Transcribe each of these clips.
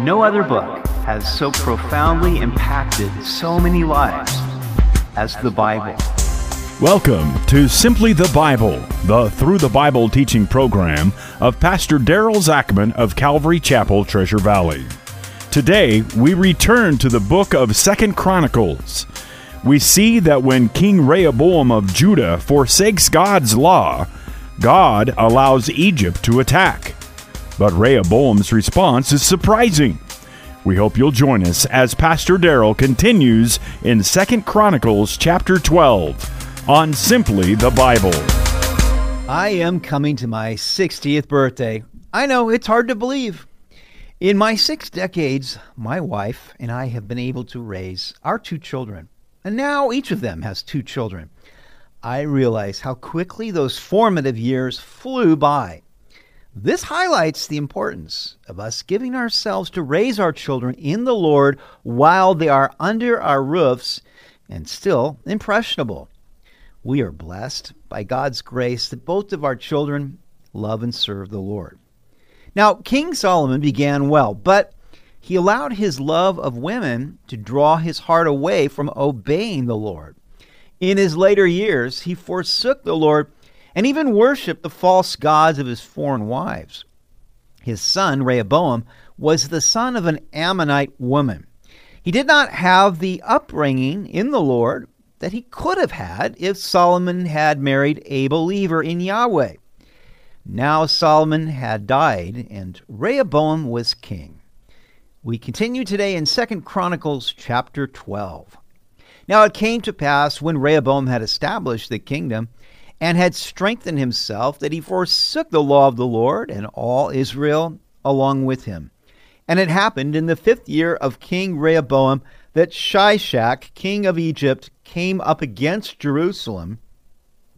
No other book has so profoundly impacted so many lives as the Bible. Welcome to Simply the Bible, the Through the Bible teaching program of Pastor Daryl Zachman of Calvary Chapel, Treasure Valley. Today, we return to the book of Second Chronicles. We see that when King Rehoboam of Judah forsakes God's law, God allows Egypt to attack. But Rehoboam's response is surprising. We hope you'll join us as Pastor Daryl continues in 2 Chronicles chapter 12 on Simply the Bible. I am coming to my 60th birthday. I know it's hard to believe. In my six decades, my wife and I have been able to raise our two children, and now each of them has two children. I realize how quickly those formative years flew by. This highlights the importance of us giving ourselves to raise our children in the Lord while they are under our roofs and still impressionable. We are blessed by God's grace that both of our children love and serve the Lord. Now, King Solomon began well, but he allowed his love of women to draw his heart away from obeying the Lord. In his later years, he forsook the Lord and even worshiped the false gods of his foreign wives. His son, Rehoboam, was the son of an Ammonite woman. He did not have the upbringing in the Lord that he could have had if Solomon had married a believer in Yahweh. Now Solomon had died, and Rehoboam was king. We continue today in 2 Chronicles chapter 12. Now it came to pass when Rehoboam had established the kingdom and had strengthened himself, that he forsook the law of the Lord and all Israel along with him. And it happened in the fifth year of King Rehoboam that Shishak, king of Egypt, came up against Jerusalem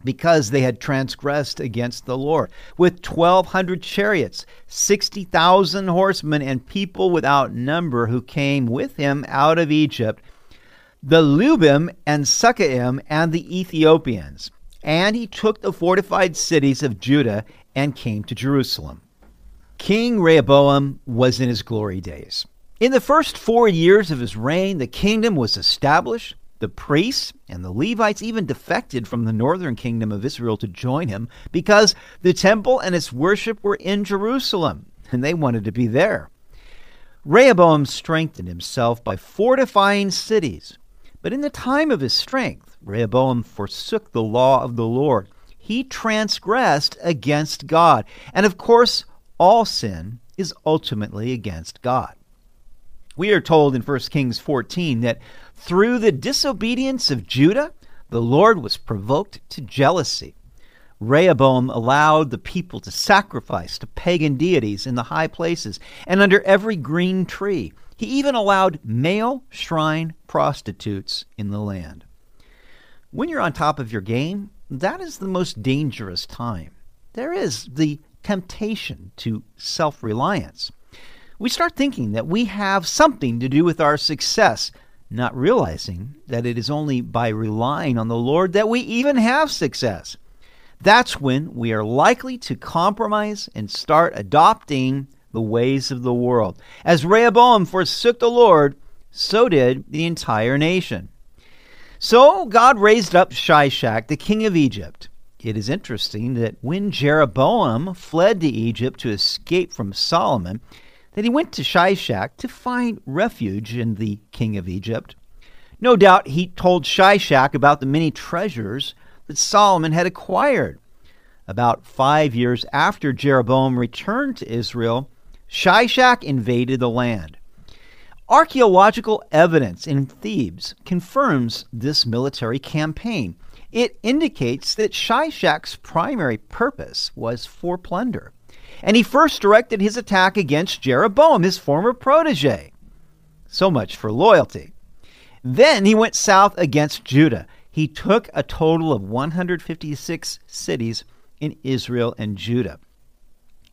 because they had transgressed against the Lord, with 1,200 chariots, 60,000 horsemen, and people without number who came with him out of Egypt, the Lubim and Sukkiim and the Ethiopians. And he took the fortified cities of Judah and came to Jerusalem. King Rehoboam was in his glory days. In the first four years of his reign, the kingdom was established. The priests and the Levites even defected from the northern kingdom of Israel to join him because the temple and its worship were in Jerusalem, and they wanted to be there. Rehoboam strengthened himself by fortifying cities. But in the time of his strength, Rehoboam forsook the law of the Lord. He transgressed against God. And of course, all sin is ultimately against God. We are told in 1 Kings 14 that through the disobedience of Judah, the Lord was provoked to jealousy. Rehoboam allowed the people to sacrifice to pagan deities in the high places and under every green tree. He even allowed male shrine prostitutes in the land. When you're on top of your game, that is the most dangerous time. There is the temptation to self reliance. We start thinking that we have something to do with our success, not realizing that it is only by relying on the Lord that we even have success. That's when we are likely to compromise and start adopting the ways of the world. As Rehoboam forsook the Lord, so did the entire nation. So God raised up Shishak, the king of Egypt. It is interesting that when Jeroboam fled to Egypt to escape from Solomon, that he went to Shishak to find refuge in the king of Egypt. No doubt he told Shishak about the many treasures that Solomon had acquired. About five years after Jeroboam returned to Israel, Shishak invaded the land. Archaeological evidence in Thebes confirms this military campaign. It indicates that Shishak's primary purpose was for plunder. And he first directed his attack against Jeroboam, his former protege. So much for loyalty. Then he went south against Judah. He took a total of 156 cities in Israel and Judah.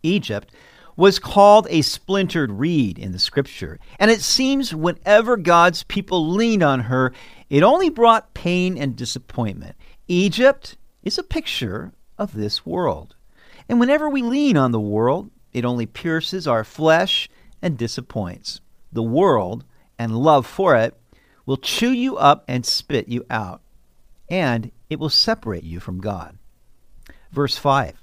Egypt was called a splintered reed in the scripture. And it seems whenever God's people leaned on her, it only brought pain and disappointment. Egypt is a picture of this world. And whenever we lean on the world, it only pierces our flesh and disappoints. The world and love for it will chew you up and spit you out, and it will separate you from God. Verse 5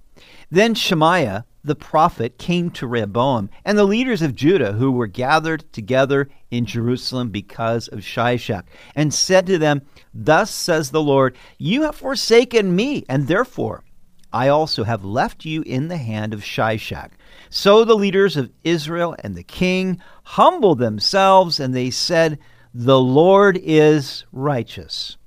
Then Shemaiah the prophet came to Rehoboam and the leaders of Judah who were gathered together in Jerusalem because of Shishak, and said to them, Thus says the Lord, You have forsaken me, and therefore I also have left you in the hand of Shishak. So the leaders of Israel and the king humbled themselves, and they said, The Lord is righteous.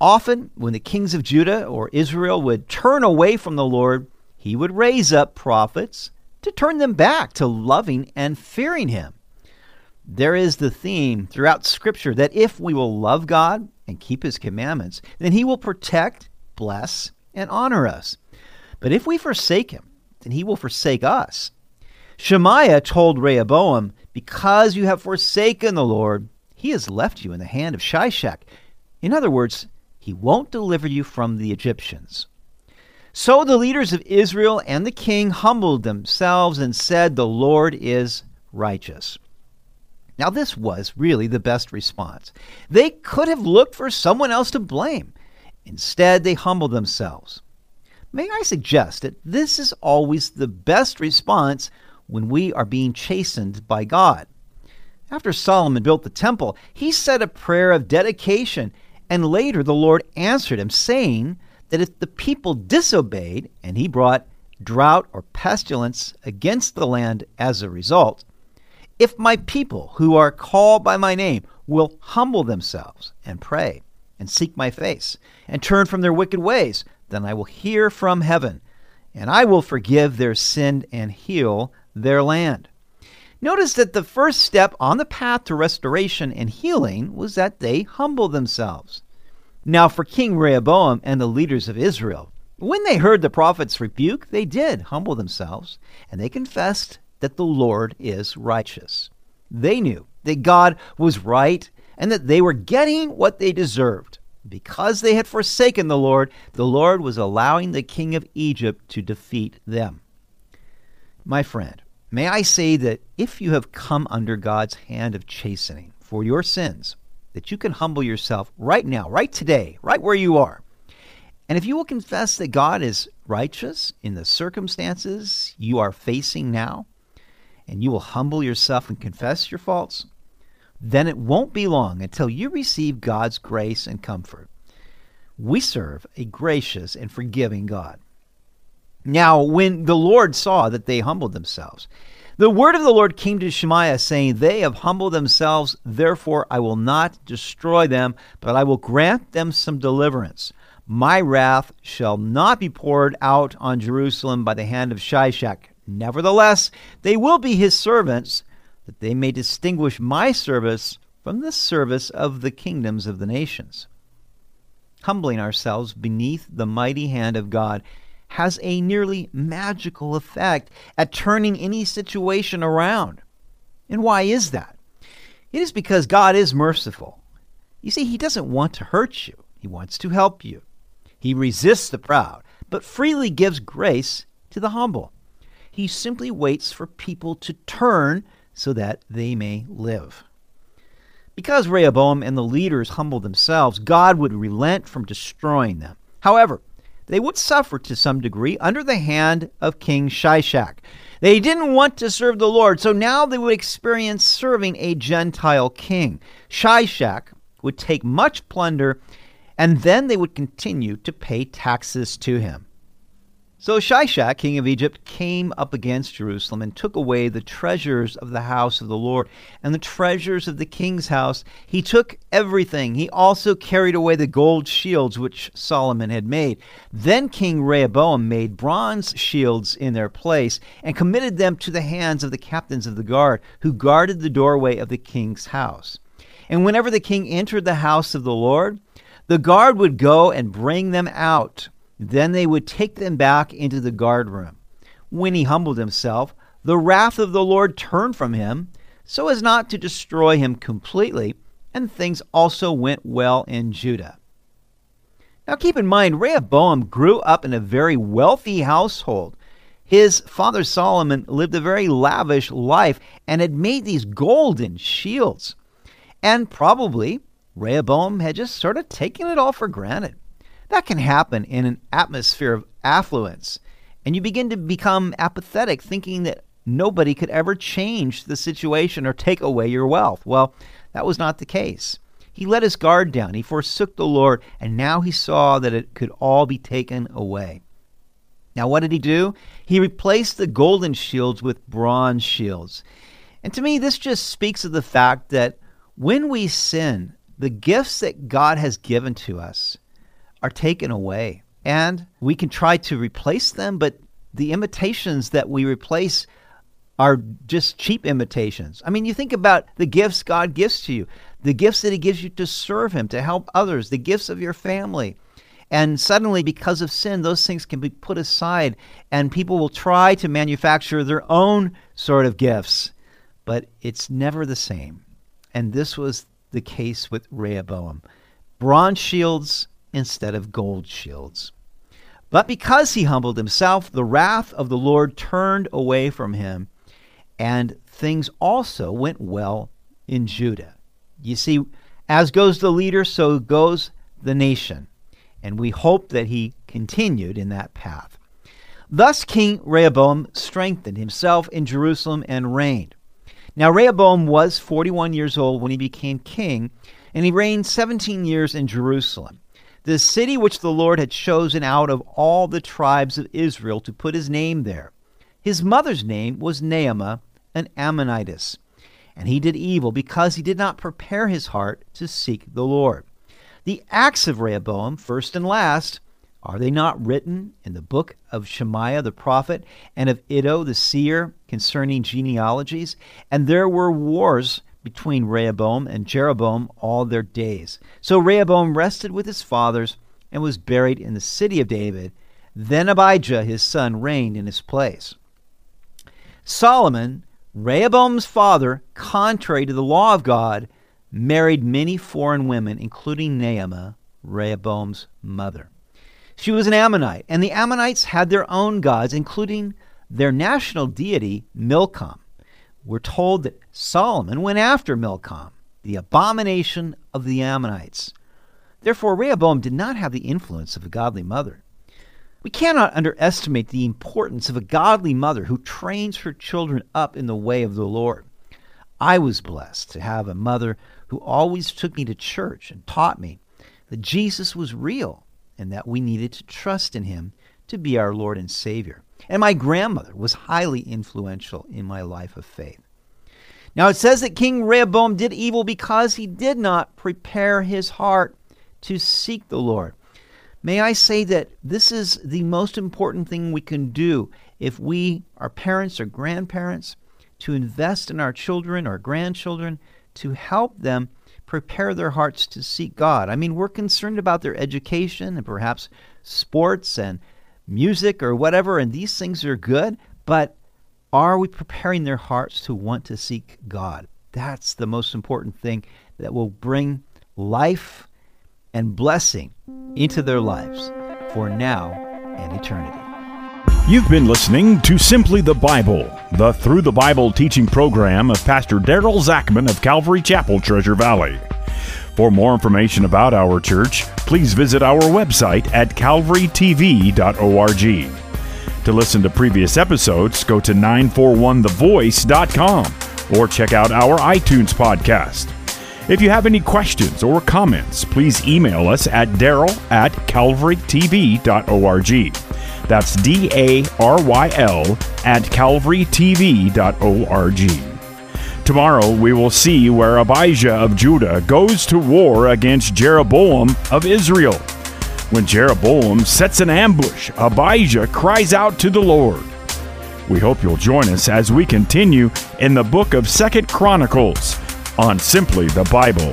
Often, when the kings of Judah or Israel would turn away from the Lord, he would raise up prophets to turn them back to loving and fearing him. There is the theme throughout Scripture that if we will love God and keep his commandments, then he will protect, bless, and honor us. But if we forsake him, then he will forsake us. Shemaiah told Rehoboam, Because you have forsaken the Lord, he has left you in the hand of Shishak. In other words, he won't deliver you from the Egyptians. So the leaders of Israel and the king humbled themselves and said, The Lord is righteous. Now, this was really the best response. They could have looked for someone else to blame. Instead, they humbled themselves. May I suggest that this is always the best response when we are being chastened by God. After Solomon built the temple, he said a prayer of dedication, and later the Lord answered him, saying, that if the people disobeyed and he brought drought or pestilence against the land as a result, if my people who are called by my name will humble themselves and pray and seek my face and turn from their wicked ways, then I will hear from heaven and I will forgive their sin and heal their land. Notice that the first step on the path to restoration and healing was that they humble themselves. Now, for King Rehoboam and the leaders of Israel, when they heard the prophet's rebuke, they did humble themselves, and they confessed that the Lord is righteous. They knew that God was right and that they were getting what they deserved. Because they had forsaken the Lord, the Lord was allowing the king of Egypt to defeat them. My friend, may I say that if you have come under God's hand of chastening for your sins, that you can humble yourself right now, right today, right where you are. And if you will confess that God is righteous in the circumstances you are facing now, and you will humble yourself and confess your faults, then it won't be long until you receive God's grace and comfort. We serve a gracious and forgiving God. Now, when the Lord saw that they humbled themselves, the word of the Lord came to Shemaiah, saying, They have humbled themselves, therefore I will not destroy them, but I will grant them some deliverance. My wrath shall not be poured out on Jerusalem by the hand of Shishak. Nevertheless, they will be his servants, that they may distinguish my service from the service of the kingdoms of the nations. Humbling ourselves beneath the mighty hand of God has a nearly magical effect at turning any situation around. And why is that? It is because God is merciful. You see, He doesn't want to hurt you, He wants to help you. He resists the proud, but freely gives grace to the humble. He simply waits for people to turn so that they may live. Because Rehoboam and the leaders humbled themselves, God would relent from destroying them. However, they would suffer to some degree under the hand of King Shishak. They didn't want to serve the Lord, so now they would experience serving a Gentile king. Shishak would take much plunder, and then they would continue to pay taxes to him. So Shishak, king of Egypt, came up against Jerusalem and took away the treasures of the house of the Lord and the treasures of the king's house. He took everything. He also carried away the gold shields which Solomon had made. Then King Rehoboam made bronze shields in their place and committed them to the hands of the captains of the guard, who guarded the doorway of the king's house. And whenever the king entered the house of the Lord, the guard would go and bring them out then they would take them back into the guard room. When he humbled himself, the wrath of the Lord turned from him, so as not to destroy him completely, and things also went well in Judah. Now keep in mind, Rehoboam grew up in a very wealthy household. His father Solomon lived a very lavish life and had made these golden shields. And probably Rehoboam had just sort of taken it all for granted. That can happen in an atmosphere of affluence, and you begin to become apathetic, thinking that nobody could ever change the situation or take away your wealth. Well, that was not the case. He let his guard down, he forsook the Lord, and now he saw that it could all be taken away. Now, what did he do? He replaced the golden shields with bronze shields. And to me, this just speaks of the fact that when we sin, the gifts that God has given to us are taken away. And we can try to replace them, but the imitations that we replace are just cheap imitations. I mean, you think about the gifts God gives to you, the gifts that He gives you to serve Him, to help others, the gifts of your family. And suddenly, because of sin, those things can be put aside, and people will try to manufacture their own sort of gifts. But it's never the same. And this was the case with Rehoboam bronze shields instead of gold shields. But because he humbled himself, the wrath of the Lord turned away from him, and things also went well in Judah. You see, as goes the leader, so goes the nation. And we hope that he continued in that path. Thus, King Rehoboam strengthened himself in Jerusalem and reigned. Now, Rehoboam was 41 years old when he became king, and he reigned 17 years in Jerusalem, the city which the Lord had chosen out of all the tribes of Israel to put his name there. His mother's name was Naamah, an Ammonitess, and he did evil because he did not prepare his heart to seek the Lord. The acts of Rehoboam, first and last, are they not written in the book of Shemaiah the prophet and of Iddo the seer concerning genealogies? And there were wars between Rehoboam and Jeroboam all their days. So Rehoboam rested with his fathers and was buried in the city of David. Then Abijah his son reigned in his place. Solomon, Rehoboam's father, contrary to the law of God, married many foreign women, including Naamah, Rehoboam's mother. She was an Ammonite, and the Ammonites had their own gods, including their national deity, Milcom. We're told that Solomon went after Milcom, the abomination of the Ammonites. Therefore, Rehoboam did not have the influence of a godly mother. We cannot underestimate the importance of a godly mother who trains her children up in the way of the Lord. I was blessed to have a mother who always took me to church and taught me that Jesus was real and that we needed to trust in him to be our Lord and Savior. And my grandmother was highly influential in my life of faith. Now it says that King Rehoboam did evil because he did not prepare his heart to seek the Lord. May I say that this is the most important thing we can do if we are parents or grandparents to invest in our children or grandchildren to help them prepare their hearts to seek God. I mean, we're concerned about their education and perhaps sports and music or whatever, and these things are good, but are we preparing their hearts to want to seek God? That's the most important thing that will bring life and blessing into their lives for now and eternity. You've been listening to Simply the Bible, the Through the Bible teaching program of Pastor Daryl Zachman of Calvary Chapel, Treasure Valley. For more information about our church, please visit our website at calvarytv.org. To listen to previous episodes, go to 941thevoice.com or check out our iTunes podcast. If you have any questions or comments, please email us at daryl at calvarytv.org. That's D A R Y L at calvarytv.org. Tomorrow we will see where Abijah of Judah goes to war against Jeroboam of Israel. When Jeroboam sets an ambush, Abijah cries out to the Lord. We hope you'll join us as we continue in the book of Second Chronicles on Simply the Bible.